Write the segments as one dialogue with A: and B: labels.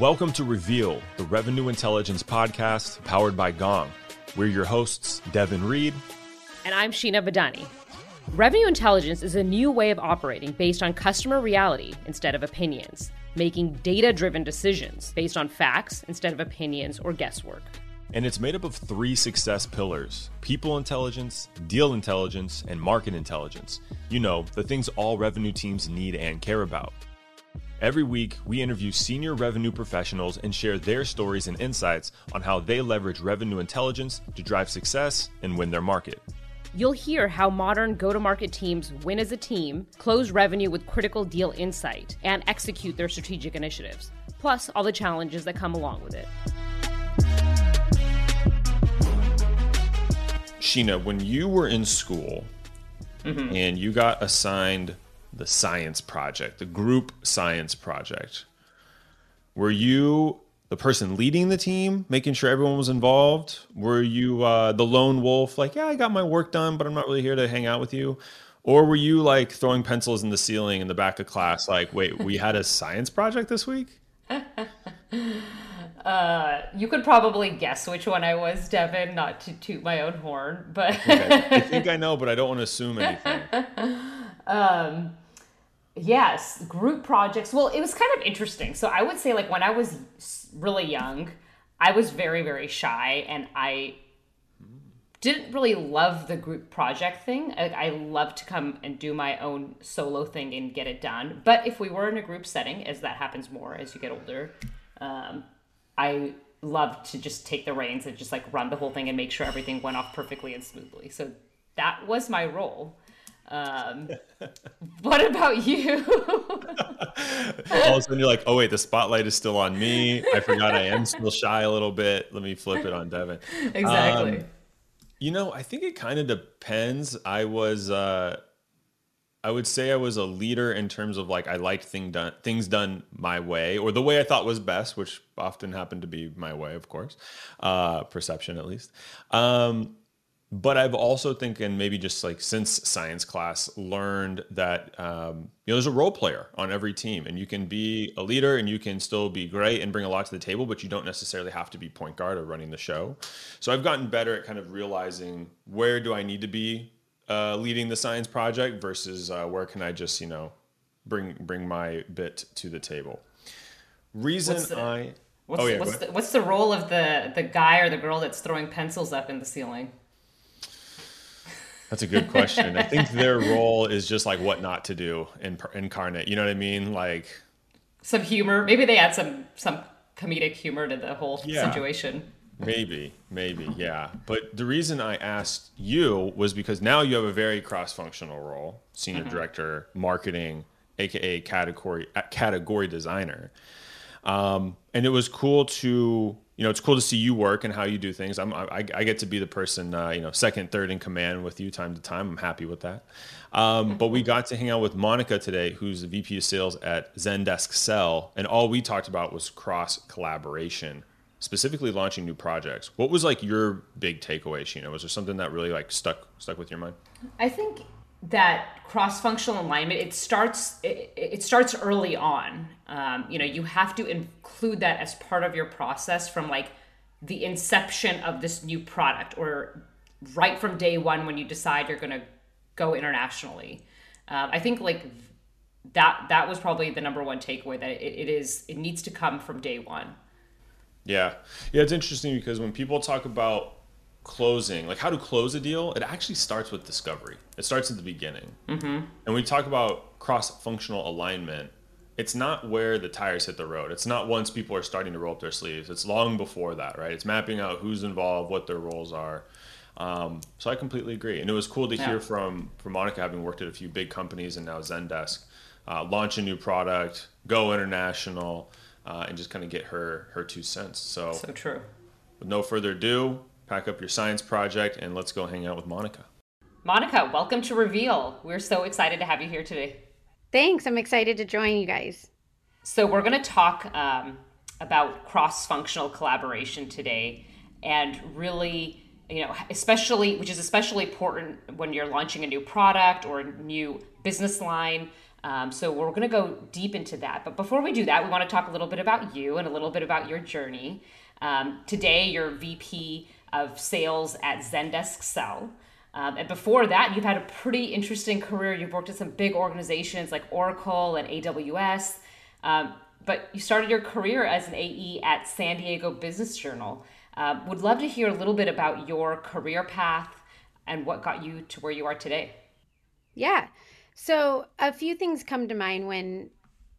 A: Welcome to Reveal, the revenue intelligence podcast powered by Gong. We're your hosts, Devin Reed.
B: And I'm Sheena Badani. Revenue intelligence is a new way of operating based on customer reality instead of opinions, making data driven decisions based on facts instead of opinions or guesswork.
A: And it's made up of three success pillars people intelligence, deal intelligence, and market intelligence. You know, the things all revenue teams need and care about. Every week, we interview senior revenue professionals and share their stories and insights on how they leverage revenue intelligence to drive success and win their market.
B: You'll hear how modern go to market teams win as a team, close revenue with critical deal insight, and execute their strategic initiatives, plus all the challenges that come along with it.
A: Sheena, when you were in school mm-hmm. and you got assigned the science project, the group science project. Were you the person leading the team, making sure everyone was involved? Were you uh, the lone wolf, like, yeah, I got my work done, but I'm not really here to hang out with you? Or were you like throwing pencils in the ceiling in the back of class, like, wait, we had a science project this week?
B: Uh, you could probably guess which one I was, Devin, not to toot my own horn, but
A: okay. I think I know, but I don't want to assume anything.
B: um, Yes, group projects. Well, it was kind of interesting. So I would say, like, when I was really young, I was very, very shy and I didn't really love the group project thing. I, I love to come and do my own solo thing and get it done. But if we were in a group setting, as that happens more as you get older, um, I love to just take the reins and just like run the whole thing and make sure everything went off perfectly and smoothly. So that was my role. Um, what about you?
A: All of a sudden, you're like, oh, wait, the spotlight is still on me. I forgot I am still shy a little bit. Let me flip it on Devin.
B: Exactly. Um,
A: you know, I think it kind of depends. I was, uh, I would say I was a leader in terms of like I liked thing done, things done my way or the way I thought was best, which often happened to be my way, of course, uh, perception at least. Um, but I've also thinking maybe just like since science class learned that um, you know there's a role player on every team, and you can be a leader and you can still be great and bring a lot to the table, but you don't necessarily have to be point guard or running the show. So I've gotten better at kind of realizing where do I need to be uh, leading the science project versus uh, where can I just you know bring bring my bit to the table. Reason
B: what's
A: the, I
B: what's, oh, yeah, what's, the, what's the role of the the guy or the girl that's throwing pencils up in the ceiling?
A: That's a good question. I think their role is just like what not to do in, incarnate. You know what I mean? Like
B: some humor. Maybe they add some some comedic humor to the whole yeah, situation.
A: Maybe, maybe, yeah. But the reason I asked you was because now you have a very cross-functional role, senior mm-hmm. director, marketing, aka category category designer. Um, and it was cool to you know, it's cool to see you work and how you do things. I'm, I, I get to be the person, uh, you know, second, third in command with you time to time. I'm happy with that. Um, but we got to hang out with Monica today, who's the VP of Sales at Zendesk Sell, and all we talked about was cross collaboration, specifically launching new projects. What was like your big takeaway, Sheena? Was there something that really like stuck stuck with your mind?
B: I think that cross-functional alignment it starts it, it starts early on. Um, you know you have to include that as part of your process from like the inception of this new product or right from day one when you decide you're going to go internationally. Um, i think like that that was probably the number one takeaway that it, it is it needs to come from day one.
A: Yeah. Yeah it's interesting because when people talk about closing, like how to close a deal, it actually starts with discovery. It starts at the beginning. Mm-hmm. And we talk about cross functional alignment, it's not where the tires hit the road. It's not once people are starting to roll up their sleeves. It's long before that, right? It's mapping out who's involved, what their roles are. Um, so I completely agree. And it was cool to yeah. hear from from Monica, having worked at a few big companies and now Zendesk, uh, launch a new product, go international, uh, and just kind of get her her two cents. So
B: so true.
A: With no further ado, pack up your science project, and let's go hang out with Monica.
B: Monica, welcome to Reveal. We're so excited to have you here today.
C: Thanks. I'm excited to join you guys.
B: So, we're going to talk um, about cross functional collaboration today and really, you know, especially, which is especially important when you're launching a new product or a new business line. Um, so we're going to go deep into that. But before we do that, we want to talk a little bit about you and a little bit about your journey. Um, today, you're VP of Sales at Zendesk Sell. Um, and before that, you've had a pretty interesting career. You've worked at some big organizations like Oracle and AWS. Um, but you started your career as an AE at San Diego Business Journal. Uh, would love to hear a little bit about your career path and what got you to where you are today.
C: Yeah. So a few things come to mind when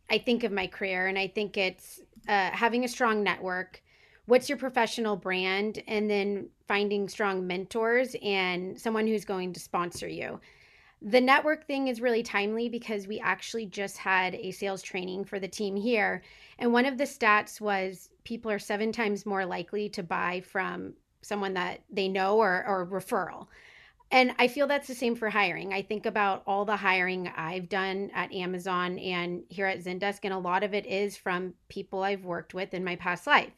C: I think of my career, and I think it's uh, having a strong network. What's your professional brand? And then finding strong mentors and someone who's going to sponsor you. The network thing is really timely because we actually just had a sales training for the team here. And one of the stats was people are seven times more likely to buy from someone that they know or, or referral. And I feel that's the same for hiring. I think about all the hiring I've done at Amazon and here at Zendesk, and a lot of it is from people I've worked with in my past life.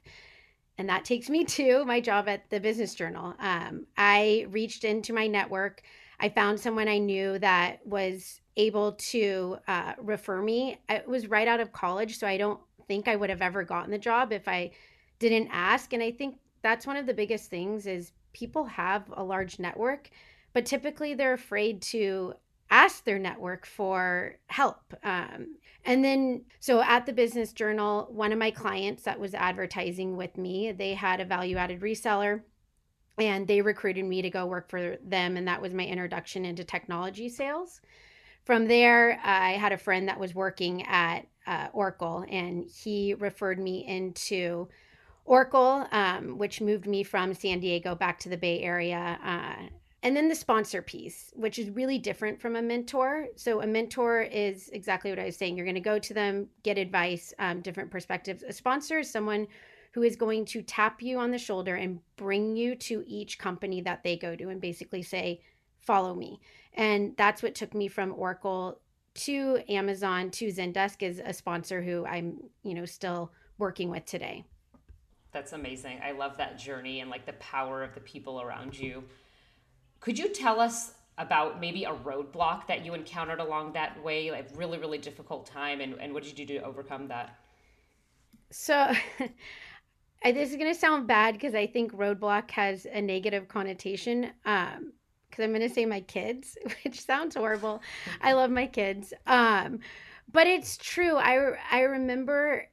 C: And that takes me to my job at the Business Journal. Um, I reached into my network. I found someone I knew that was able to uh, refer me. It was right out of college, so I don't think I would have ever gotten the job if I didn't ask. And I think that's one of the biggest things is people have a large network but typically they're afraid to ask their network for help. Um, and then, so at the Business Journal, one of my clients that was advertising with me, they had a value added reseller and they recruited me to go work for them. And that was my introduction into technology sales. From there, I had a friend that was working at uh, Oracle and he referred me into Oracle, um, which moved me from San Diego back to the Bay Area. Uh, and then the sponsor piece, which is really different from a mentor. So, a mentor is exactly what I was saying. You're going to go to them, get advice, um, different perspectives. A sponsor is someone who is going to tap you on the shoulder and bring you to each company that they go to and basically say, follow me. And that's what took me from Oracle to Amazon to Zendesk is a sponsor who I'm, you know, still working with today.
B: That's amazing. I love that journey and like the power of the people around you. Could you tell us about maybe a roadblock that you encountered along that way, like really, really difficult time, and, and what did you do to overcome that?
C: So, this is going to sound bad because I think roadblock has a negative connotation. Um, because I'm going to say my kids, which sounds horrible. I love my kids. Um, but it's true. I I remember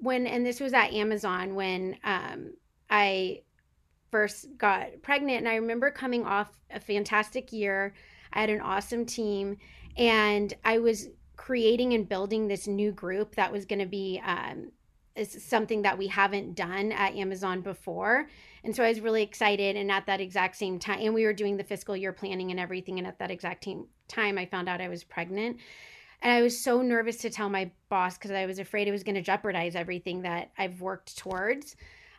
C: when, and this was at Amazon when um, I first got pregnant. And I remember coming off a fantastic year. I had an awesome team, and I was creating and building this new group that was going to be um, something that we haven't done at Amazon before. And so I was really excited. And at that exact same time, and we were doing the fiscal year planning and everything. And at that exact time, I found out I was pregnant. And I was so nervous to tell my boss because I was afraid it was going to jeopardize everything that I've worked towards.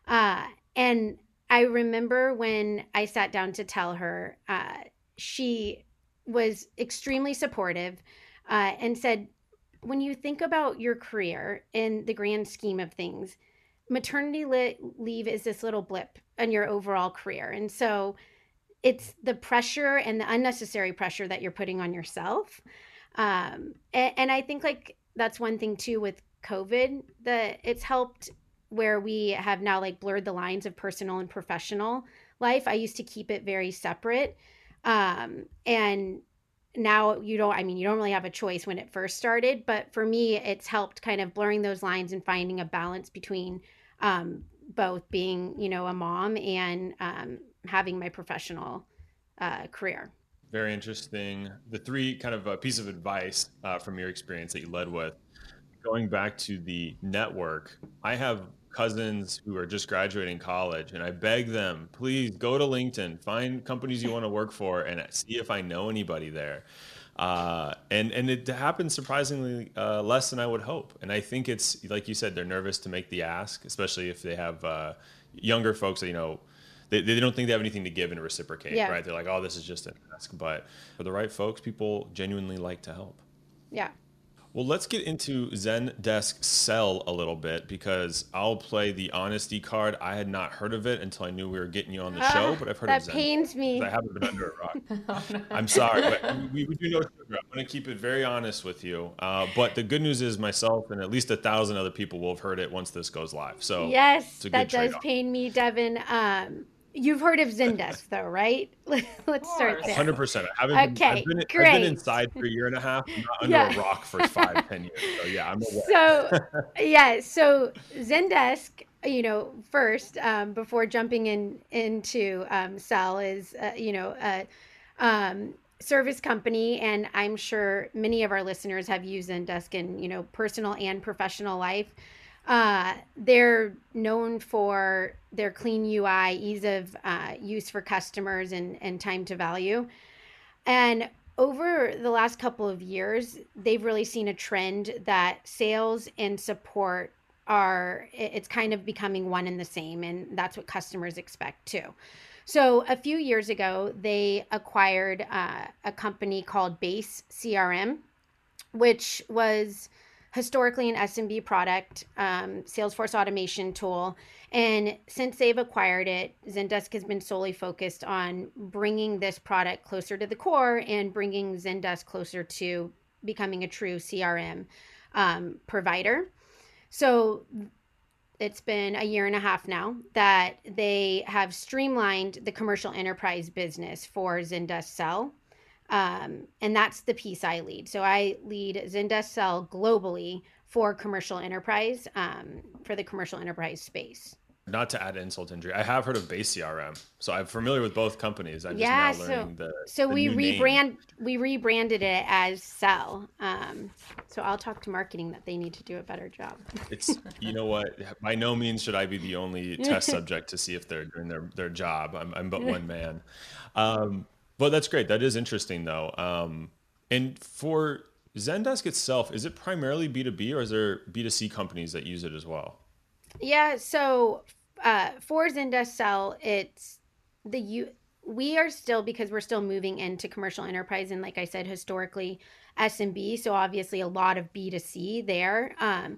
C: Uh, and I remember when I sat down to tell her, uh, she was extremely supportive uh, and said, when you think about your career in the grand scheme of things, maternity li- leave is this little blip in your overall career. And so it's the pressure and the unnecessary pressure that you're putting on yourself. Um, and, and I think like that's one thing too with COVID that it's helped where we have now like blurred the lines of personal and professional life. I used to keep it very separate. Um, and now you don't, I mean, you don't really have a choice when it first started, but for me, it's helped kind of blurring those lines and finding a balance between um, both being, you know, a mom and um, having my professional uh, career.
A: Very interesting. The three kind of a piece of advice uh, from your experience that you led with going back to the network, I have cousins who are just graduating college and I beg them, please go to LinkedIn, find companies you want to work for and see if I know anybody there. Uh, and and it happens surprisingly uh, less than I would hope. And I think it's like you said, they're nervous to make the ask, especially if they have uh, younger folks that you know they, they don't think they have anything to give and reciprocate, yeah. right? They're like, oh, this is just an ask. But for the right folks, people genuinely like to help.
C: Yeah.
A: Well, let's get into Zendesk Sell a little bit because I'll play the honesty card. I had not heard of it until I knew we were getting you on the show, but I've heard
C: that
A: of Zendesk.
C: pains me.
A: I haven't been under a rock. I'm sorry, but we, we do know sugar. I'm going to keep it very honest with you. Uh, but the good news is myself and at least a thousand other people will have heard it once this goes live. So
C: yes, that does
A: trade-off.
C: pain me, Devin. Um, you've heard of Zendesk, though, right? Let's start there.
A: Hundred percent. I haven't. been,
C: Okay,
A: I've, been, I've been inside for a year and a half, I'm not under
C: Yeah.
A: a rock for five, ten years. So yeah, I'm aware.
C: so yeah so zendesk you know first um, before jumping in into um, sell is uh, you know a um, service company and i'm sure many of our listeners have used zendesk in you know personal and professional life uh, they're known for their clean ui ease of uh, use for customers and, and time to value and over the last couple of years, they've really seen a trend that sales and support are it's kind of becoming one and the same and that's what customers expect too. So a few years ago, they acquired uh, a company called Base CRM, which was historically an SMB product, um, Salesforce automation tool. And since they've acquired it, Zendesk has been solely focused on bringing this product closer to the core and bringing Zendesk closer to becoming a true CRM um, provider. So it's been a year and a half now that they have streamlined the commercial enterprise business for Zendesk Sell. Um, and that's the piece I lead. So I lead Zendesk Sell globally for commercial enterprise, um, for the commercial enterprise space.
A: Not to add insult to injury, I have heard of Base CRM, so I'm familiar with both companies. I'm
C: Yeah,
A: just now
C: so-
A: the.
C: So
A: the
C: we
A: new name.
C: rebrand, we rebranded it as Sell. Um, so I'll talk to marketing that they need to do a better job.
A: It's you know what? By no means should I be the only test subject to see if they're doing their their job. I'm I'm but one man. Um, but that's great. That is interesting though. Um, and for Zendesk itself, is it primarily B2B or is there B2C companies that use it as well?
C: Yeah, so uh, for Zendesk Sell, it's the you. We are still because we're still moving into commercial enterprise, and like I said, historically SMB. So obviously a lot of B two C there. Um,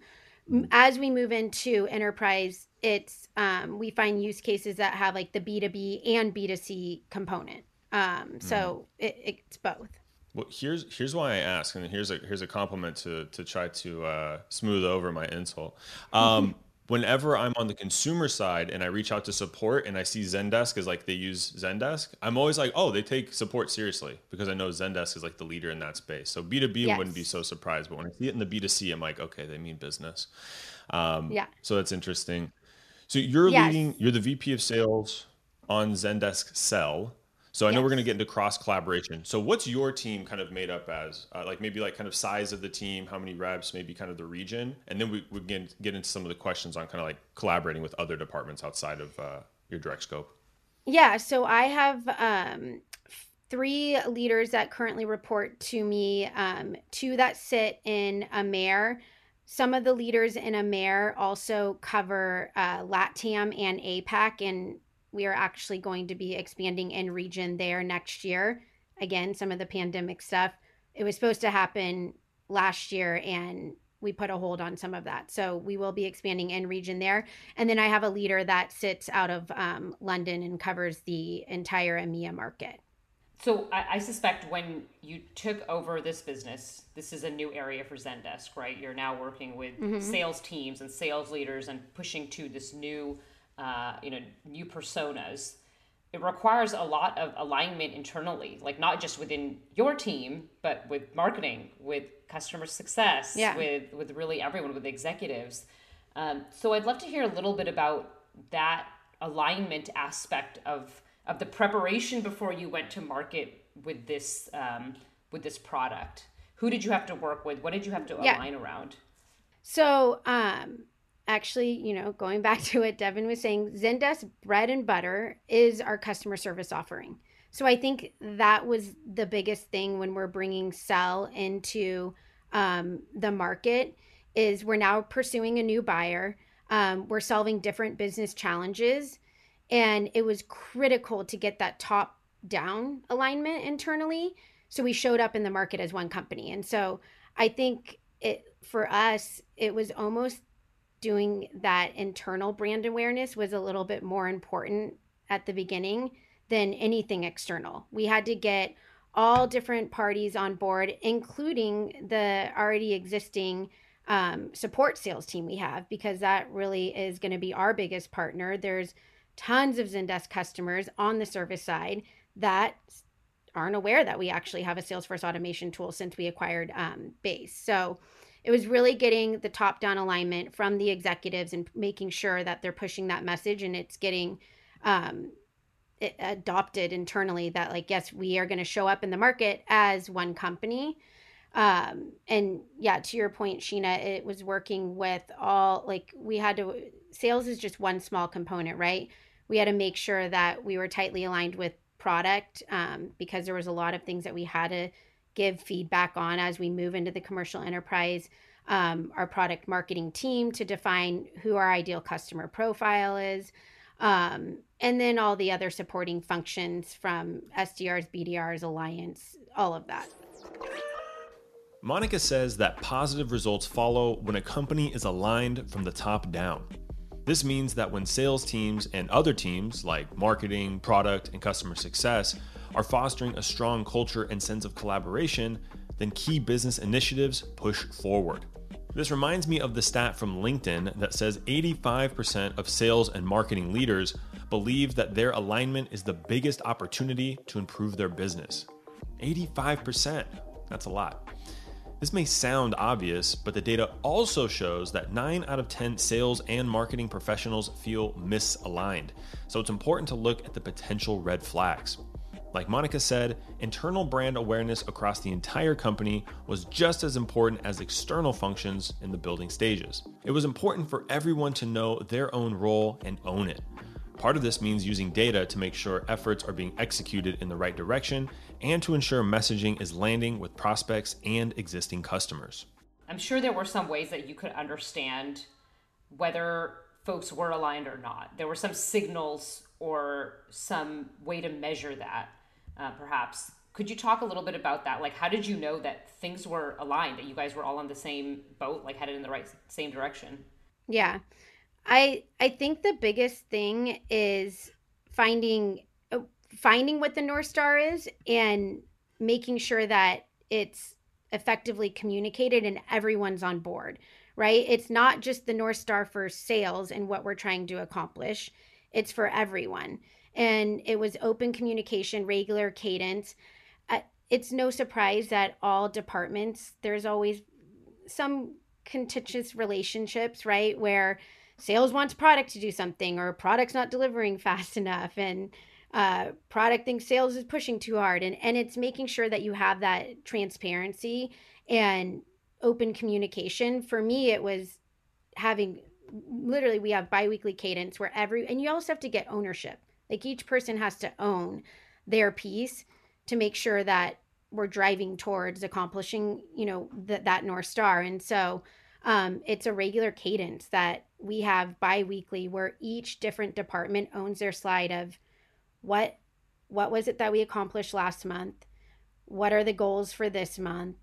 C: as we move into enterprise, it's um, we find use cases that have like the B two B and B two C component. Um, so it, it's both.
A: Well, here's here's why I ask, and here's a here's a compliment to to try to uh, smooth over my insult. Um, whenever I'm on the consumer side and I reach out to support and I see Zendesk is like they use Zendesk, I'm always like, oh, they take support seriously because I know Zendesk is like the leader in that space. So B2B
C: Yes.
A: wouldn't be so surprised, but when I see it in the B2C, I'm like, okay, they mean business. Um,
C: Yeah.
A: So that's interesting. So you're
C: Yes.
A: leading, you're the VP of sales on Zendesk Sell. So I know we're going to get into cross collaboration. So what's your team kind of made up as? Uh, like maybe like kind of size of the team, how many reps, maybe kind of the region, and then we we get get into some of the questions on kind of like collaborating with other departments outside of uh, your direct scope.
C: Yeah, so I have um, three leaders that currently report to me, um, two that sit in AMER. Some of the leaders in AMER also cover uh, LATAM and APAC, and we are actually going to be expanding in region there next year. Again, some of the pandemic stuff. It was supposed to happen last year, and we put a hold on some of that. So we will be expanding in region there. And then I have a leader that sits out of um, London and covers the entire EMEA market.
B: So I, I suspect when you took over this business, this is a new area for Zendesk, right? You're now working with sales teams and sales leaders and pushing to this new, uh, you know, new personas. It requires a lot of alignment internally, like not just within your team, but with marketing, with customer success,
C: Yeah.
B: with with really everyone, with executives. Um, so I'd love to hear a little bit about that alignment aspect of of the preparation before you went to market with this um, with this product. Who did you have to work with? What did you have to
C: Yeah.
B: align around?
C: So, um, actually, you know, going back to what Devin was saying, Zendesk bread and butter is our customer service offering. So I think that was the biggest thing when we're bringing Sell into um, the market is we're now pursuing a new buyer. Um, we're solving different business challenges, and it was critical to get that top down alignment internally. So we showed up in the market as one company, and so I think it for us, it was almost doing that internal brand awareness was a little bit more important at the beginning than anything external. We had to get all different parties on board, including the already existing um, support sales team we have, because that really is going to be our biggest partner. There's tons of Zendesk customers on the service side that aren't aware that we actually have a Salesforce automation tool since we acquired um, Base. So it was really getting the top down alignment from the executives and making sure that they're pushing that message and it's getting um, it adopted internally that like yes we are going to show up in the market as one company. Um and yeah to your point sheena it was working with all like we had to sales is just one small component right? We had to make sure that we were tightly aligned with product um, because there was a lot of things that we had to give feedback on as we move into the commercial enterprise um, our product marketing team to define who our ideal customer profile is. Um, and then all the other supporting functions from sdrs bdrs alliance all of that.
A: Monica says that positive results follow when a company is aligned from the top down. This means that when sales teams and other teams like marketing, product, and customer success are fostering a strong culture and sense of collaboration, then key business initiatives push forward. This reminds me of the stat from LinkedIn that says 85% of sales and marketing leaders believe that their alignment is the biggest opportunity to improve their business. 85%. That's a lot. This may sound obvious, but the data also shows that 9 out of 10 sales and marketing professionals feel misaligned. So it's important to look at the potential red flags. Like Monica said, internal brand awareness across the entire company was just as important as external functions in the building stages. It was important for everyone to know their own role and own it. Part of this means using data to make sure efforts are being executed in the right direction and to ensure messaging is landing with prospects and existing customers.
B: I'm sure there were some ways that you could understand whether folks were aligned or not. There were some signals or some way to measure that, uh, perhaps. Could you talk a little bit about that? Like, how did you know that things were aligned, that you guys were all on the same boat, like headed in the right same direction?
C: Yeah. I I think the biggest thing is finding uh, finding what the north star is and making sure that it's effectively communicated and everyone's on board right it's not just the north star for sales and what we're trying to accomplish it's for everyone and it was open communication regular cadence. Uh, it's no surprise that all departments there's always some contentious relationships right where sales wants product to do something or product's not delivering fast enough and uh, product thinks sales is pushing too hard. And, and it's making sure that you have that transparency and open communication. For me it was having literally we have biweekly cadence where every and you also have to get ownership like each person has to own their piece to make sure that we're driving towards accomplishing you know that that north star. And so um, it's a regular cadence that we have bi-weekly where each different department owns their slide of what what was it that we accomplished last month? What are the goals for this month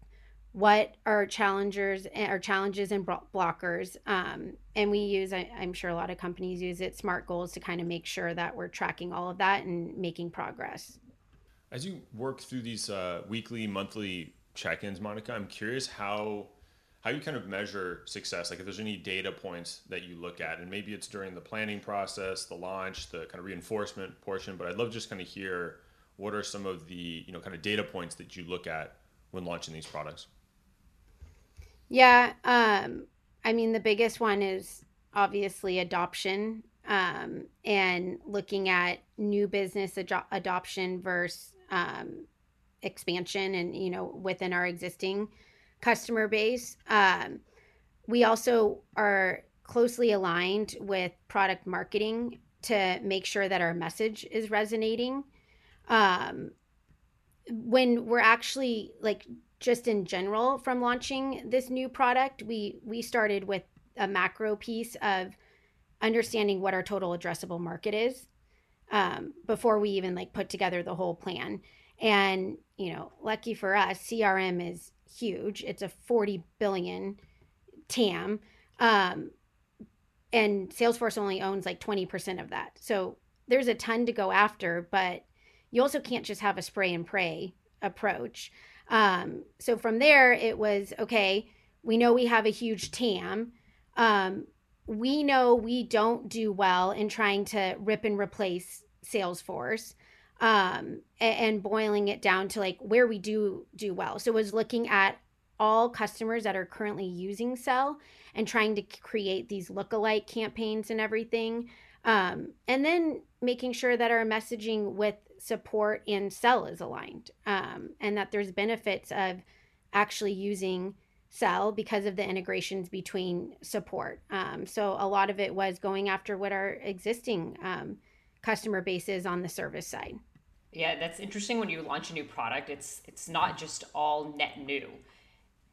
C: what are challengers or challenges and blockers um, and we use I, i'm sure a lot of companies use it smart goals to kind of make sure that we're tracking all of that and making progress.
A: As you work through these uh, weekly monthly check-ins monica i'm curious how how you kind of measure success like if there's any data points that you look at and maybe it's during the planning process the launch the kind of reinforcement portion but i'd love just kind of hear what are some of the you know kind of data points that you look at when launching these products
C: yeah um i mean the biggest one is obviously adoption um, and looking at new business ad- adoption versus um, expansion and you know within our existing customer base. Um, we also are closely aligned with product marketing to make sure that our message is resonating. Um, when we're actually like just in general from launching this new product, we we started with a macro piece of understanding what our total addressable market is um, before we even like put together the whole plan. And you know, lucky for us, CRM is huge. It's a 40 billion TAM. Um, and Salesforce only owns like 20% of that. So there's a ton to go after, but you also can't just have a spray and pray approach. Um, so from there, it was okay, we know we have a huge TAM. Um, we know we don't do well in trying to rip and replace Salesforce um, and, boiling it down to like where we do do well. So was looking at all customers that are currently using Sell and trying to create these lookalike campaigns and everything. Um, and then making sure that our messaging with support and Sell is aligned um, and that there's benefits of actually using Sell because of the integrations between support. Um, so a lot of it was going after what our existing um, customer base is on the service side.
B: Yeah, that's interesting when you launch a new product. It's it's not just all net new.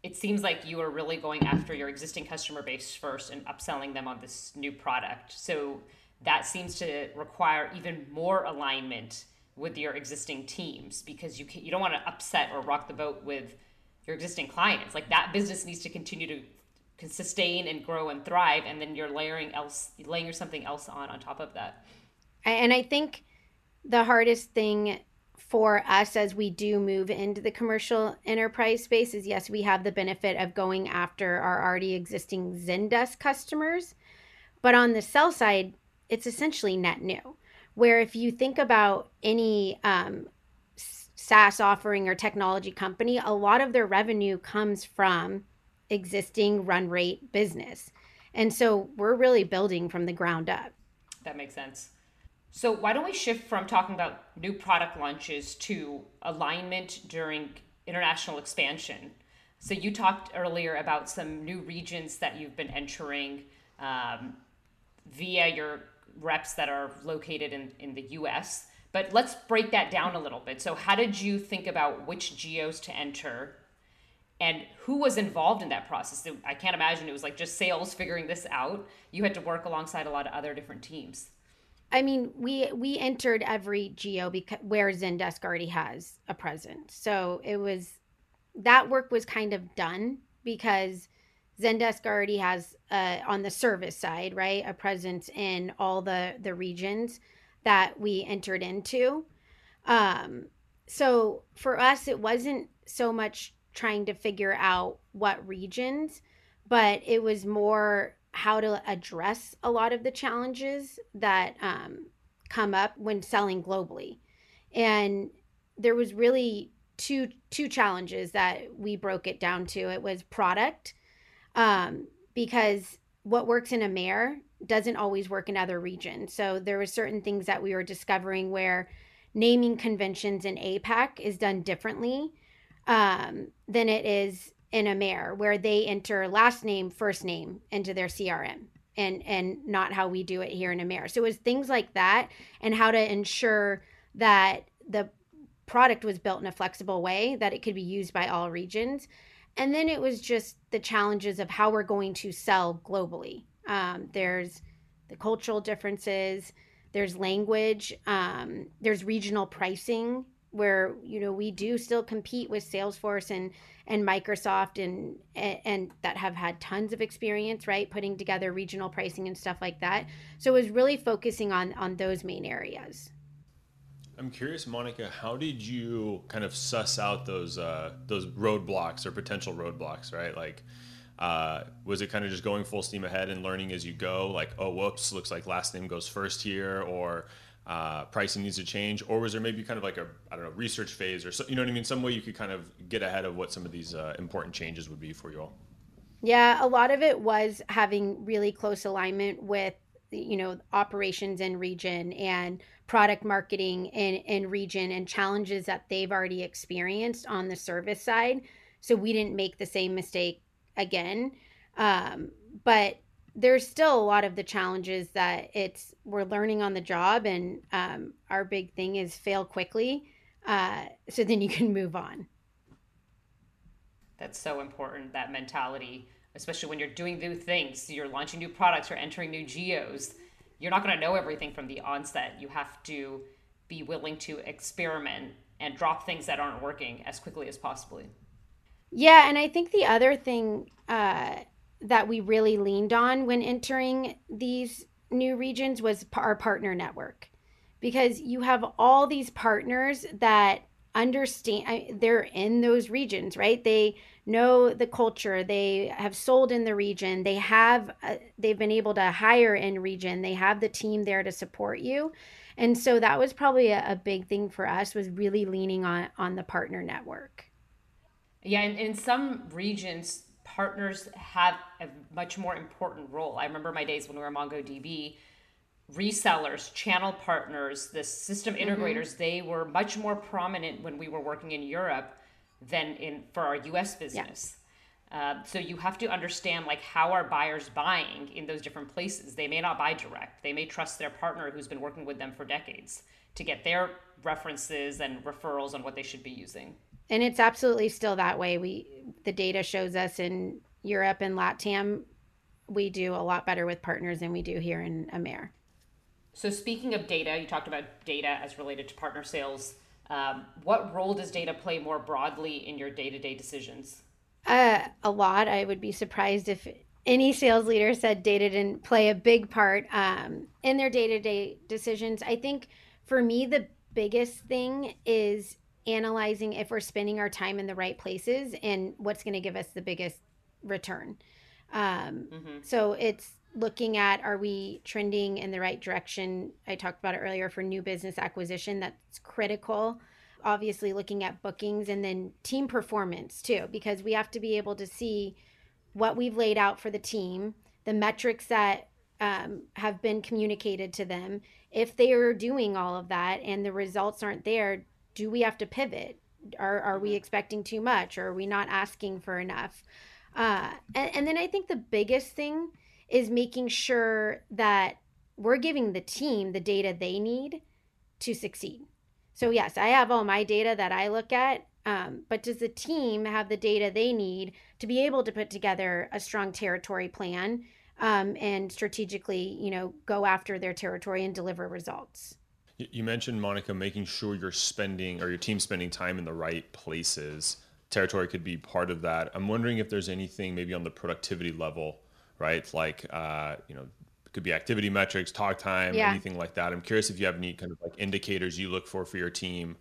B: It seems like you are really going after your existing customer base first and upselling them on this new product. So that seems to require even more alignment with your existing teams because you can, you don't want to upset or rock the boat with your existing clients. Like that business needs to continue to sustain and grow and thrive, and then you're layering else laying something else on on top of that.
C: And I think the hardest thing for us as we do move into the commercial enterprise space is yes, we have the benefit of going after our already existing Zendesk customers, but on the sell side, it's essentially net new. Where if you think about any um, SaaS offering or technology company, a lot of their revenue comes from existing run rate business. And so we're really building from the ground up.
B: That makes sense. So, why don't we shift from talking about new product launches to alignment during international expansion? So, you talked earlier about some new regions that you've been entering um, via your reps that are located in, in the US. But let's break that down a little bit. So, how did you think about which geos to enter and who was involved in that process? I can't imagine it was like just sales figuring this out. You had to work alongside a lot of other different teams.
C: I mean, we we entered every geo because where Zendesk already has a presence. So it was that work was kind of done because Zendesk already has uh, on the service side, right, a presence in all the the regions that we entered into. Um, so for us, it wasn't so much trying to figure out what regions, but it was more how to address a lot of the challenges that um, come up when selling globally. And there was really two two challenges that we broke it down to. It was product, um, because what works in EMEA doesn't always work in other regions. So there were certain things that we were discovering where naming conventions in APAC is done differently um, than it is in EMEA, where they enter last name, first name into their CRM and and not how we do it here in EMEA. So it was things like that and how to ensure that the product was built in a flexible way that it could be used by all regions. And then it was just the challenges of how we're going to sell globally. Um, there's the cultural differences, there's language, um, there's regional pricing where you know we do still compete with Salesforce and and Microsoft and, and that have had tons of experience right putting together regional pricing and stuff like that. So it was really focusing on on those main areas.
A: I'm curious, Monica, how did you kind of suss out those uh, those roadblocks or potential roadblocks, right? Like, uh, was it kind of just going full steam ahead and learning as you go? Like, oh, whoops, looks like last name goes first here, or uh, pricing needs to change, or was there maybe kind of like a I don't know research phase or so, you know what I mean? Some way you could kind of get ahead of what some of these uh, important changes would be for you all.
C: Yeah, a lot of it was having really close alignment with you know operations in region and product marketing in in region and challenges that they've already experienced on the service side so we didn't make the same mistake again. Um, but there's still a lot of the challenges that it's we're learning on the job, and um, our big thing is fail quickly, uh, so then you can move on.
B: That's so important. That mentality, especially when you're doing new things, you're launching new products, or entering new geos. You're not going to know everything from the onset. You have to be willing to experiment and drop things that aren't working as quickly as possible.
C: Yeah, and I think the other thing uh, that we really leaned on when entering these new regions was our partner network because you have all these partners that understand they're in those regions right they know the culture. They have sold in the region. They have uh, they've been able to hire in region. They have the team there to support you. And so that was probably a, a big thing for us was really leaning on on the partner network.
B: Yeah and in some regions partners have a much more important role. I remember my days when we were mongodb. Resellers, channel partners, the system mm-hmm. integrators, mm-hmm. they were much more prominent when we were working in Europe than in for our US business. Yeah. Uh, so you have to understand like how are buyers buying in those different places. They may not buy direct. They may trust their partner who's been working with them for decades to get their references and referrals on what they should be using.
C: And it's absolutely still that way. We the data shows us in Europe and LATAM we do a lot better with partners than we do here in AMER.
B: So, speaking of data, you talked about data as related to partner sales. Um, what role does data play more broadly in your day to day decisions?
C: Uh, a lot. I would be surprised if any sales leader said data didn't play a big part um, in their day to day decisions. I think for me, the biggest thing is analyzing if we're spending our time in the right places and what's going to give us the biggest return. Um, mm-hmm. So it's looking at are we trending in the right direction? I talked about it earlier for new business acquisition. That's critical. Obviously, looking at bookings and then team performance too, because we have to be able to see what we've laid out for the team, the metrics that um, have been communicated to them. If they are doing all of that and the results aren't there, do we have to pivot? Are, are we mm-hmm. expecting too much or are we not asking for enough? Uh, and, and then I think the biggest thing is making sure that we're giving the team the data they need to succeed. So, yes, I have all my data that I look at, um, but does the team have the data they need to be able to put together a strong territory plan um, and strategically, you know, go after their territory and deliver results?
A: You mentioned, Monica, making sure you're spending or your team spending time in the right places. Territory could be part of that. I'm wondering if there's anything maybe on the productivity level right? Like, uh, you know, it could be activity metrics, talk time, yeah. anything like that. I'm curious if you have any kind of like indicators you look for for your team.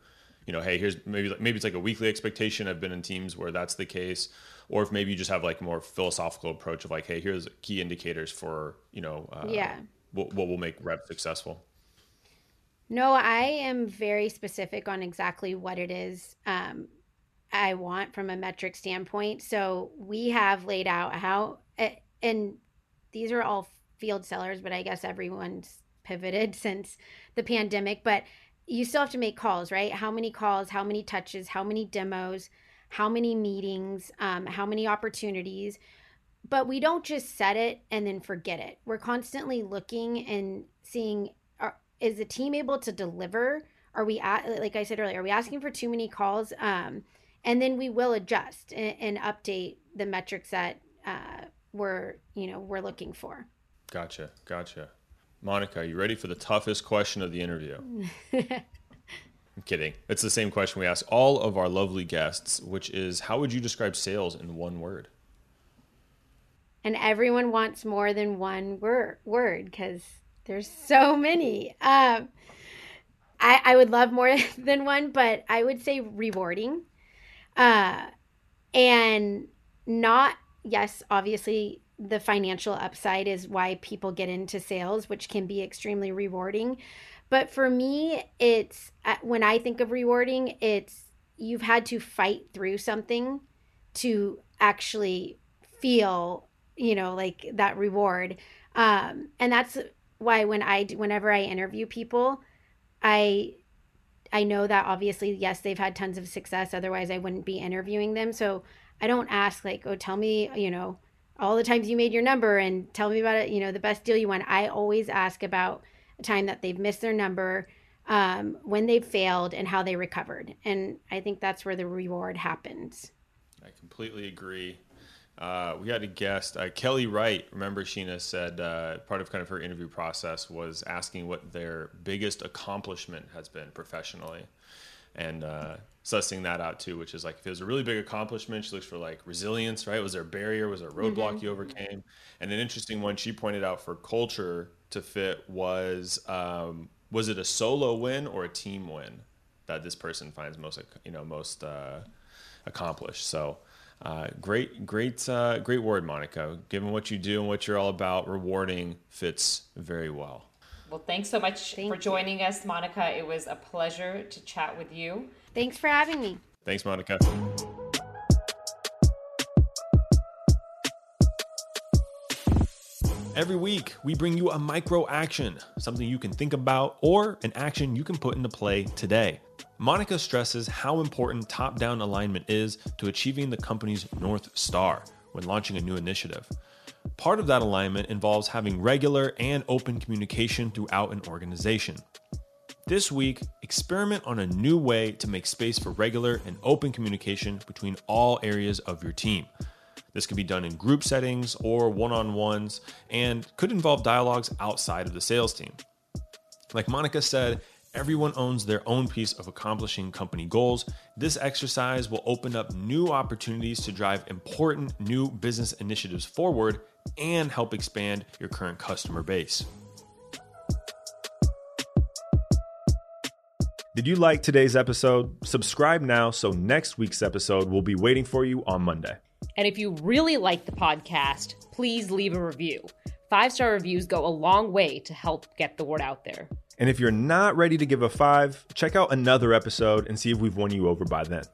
A: You know, hey, here's maybe maybe it's like a weekly expectation. I've been in teams where that's the case, or if maybe you just have like more philosophical approach of like, hey, here's key indicators for you know, uh, yeah, what, what will make reps successful.
C: No, I am very specific on exactly what it is um, I want from a metric standpoint. So we have laid out how and these are all field sellers, but I guess everyone's pivoted since the pandemic. But you still have to make calls, right? How many calls, how many touches, how many demos, how many meetings, um, how many opportunities. But we don't just set it and then forget it. We're constantly looking and seeing are, is the team able to deliver? Are we at, like I said earlier, are we asking for too many calls? Um, and then we will adjust and, and update the metrics that uh, we're you know we're looking for.
A: Gotcha gotcha. Monica are you ready for the toughest question of the interview? I'm kidding. It's the same question we ask all of our lovely guests which is how would you describe sales in one word?
C: And everyone wants more than one word word because there's so many. Um, I, I would love more than one but i would say rewarding. Uh, and not yes, obviously the financial upside is why people get into sales, which can be extremely rewarding. But for me, it's uh, when I think of rewarding, it's you've had to fight through something to actually feel, you know, like that reward. Um, and that's why when I whenever I interview people, I I know that obviously yes, they've had tons of success otherwise I wouldn't be interviewing them. So I don't ask like, oh, tell me, you know, all the times you made your number and tell me about it, you know, the best deal you won. I always ask about a time that they've missed their number, um, when they've failed, and how they recovered. And I think that's where the reward happens.
A: I completely agree. Uh, we had a guest, uh, Kelly Wright. Remember, Sheena said uh, part of kind of her interview process was asking what their biggest accomplishment has been professionally. and uh, sussing that out too, which is like if it was a really big accomplishment, she looks for like resilience, right? Was there a barrier? Was there a roadblock mm-hmm. you overcame? And an interesting one she pointed out for culture to fit was um, was it a solo win or a team win that this person finds most you know most uh, accomplished? So. Uh, great, great, uh, great word, Monica. Given what you do and what you're all about, rewarding fits very well.
B: Well, thanks so much Thank for joining you. us, Monica. It was a pleasure to chat with you.
C: Thanks for having me.
A: Thanks, Monica. Every week, we bring you a micro action, something you can think about, or an action you can put into play today. Monica stresses how important top down alignment is to achieving the company's North Star when launching a new initiative. Part of that alignment involves having regular and open communication throughout an organization. This week, experiment on a new way to make space for regular and open communication between all areas of your team. This can be done in group settings or one on ones and could involve dialogues outside of the sales team. Like Monica said, everyone owns their own piece of accomplishing company goals. This exercise will open up new opportunities to drive important new business initiatives forward and help expand your current customer base. Did you like today's episode? Subscribe now so next week's episode will be waiting for you on Monday.
B: And if you really like the podcast, please leave a review. Five star reviews go a long way to help get the word out there.
A: And if you're not ready to give a five, check out another episode and see if we've won you over by then.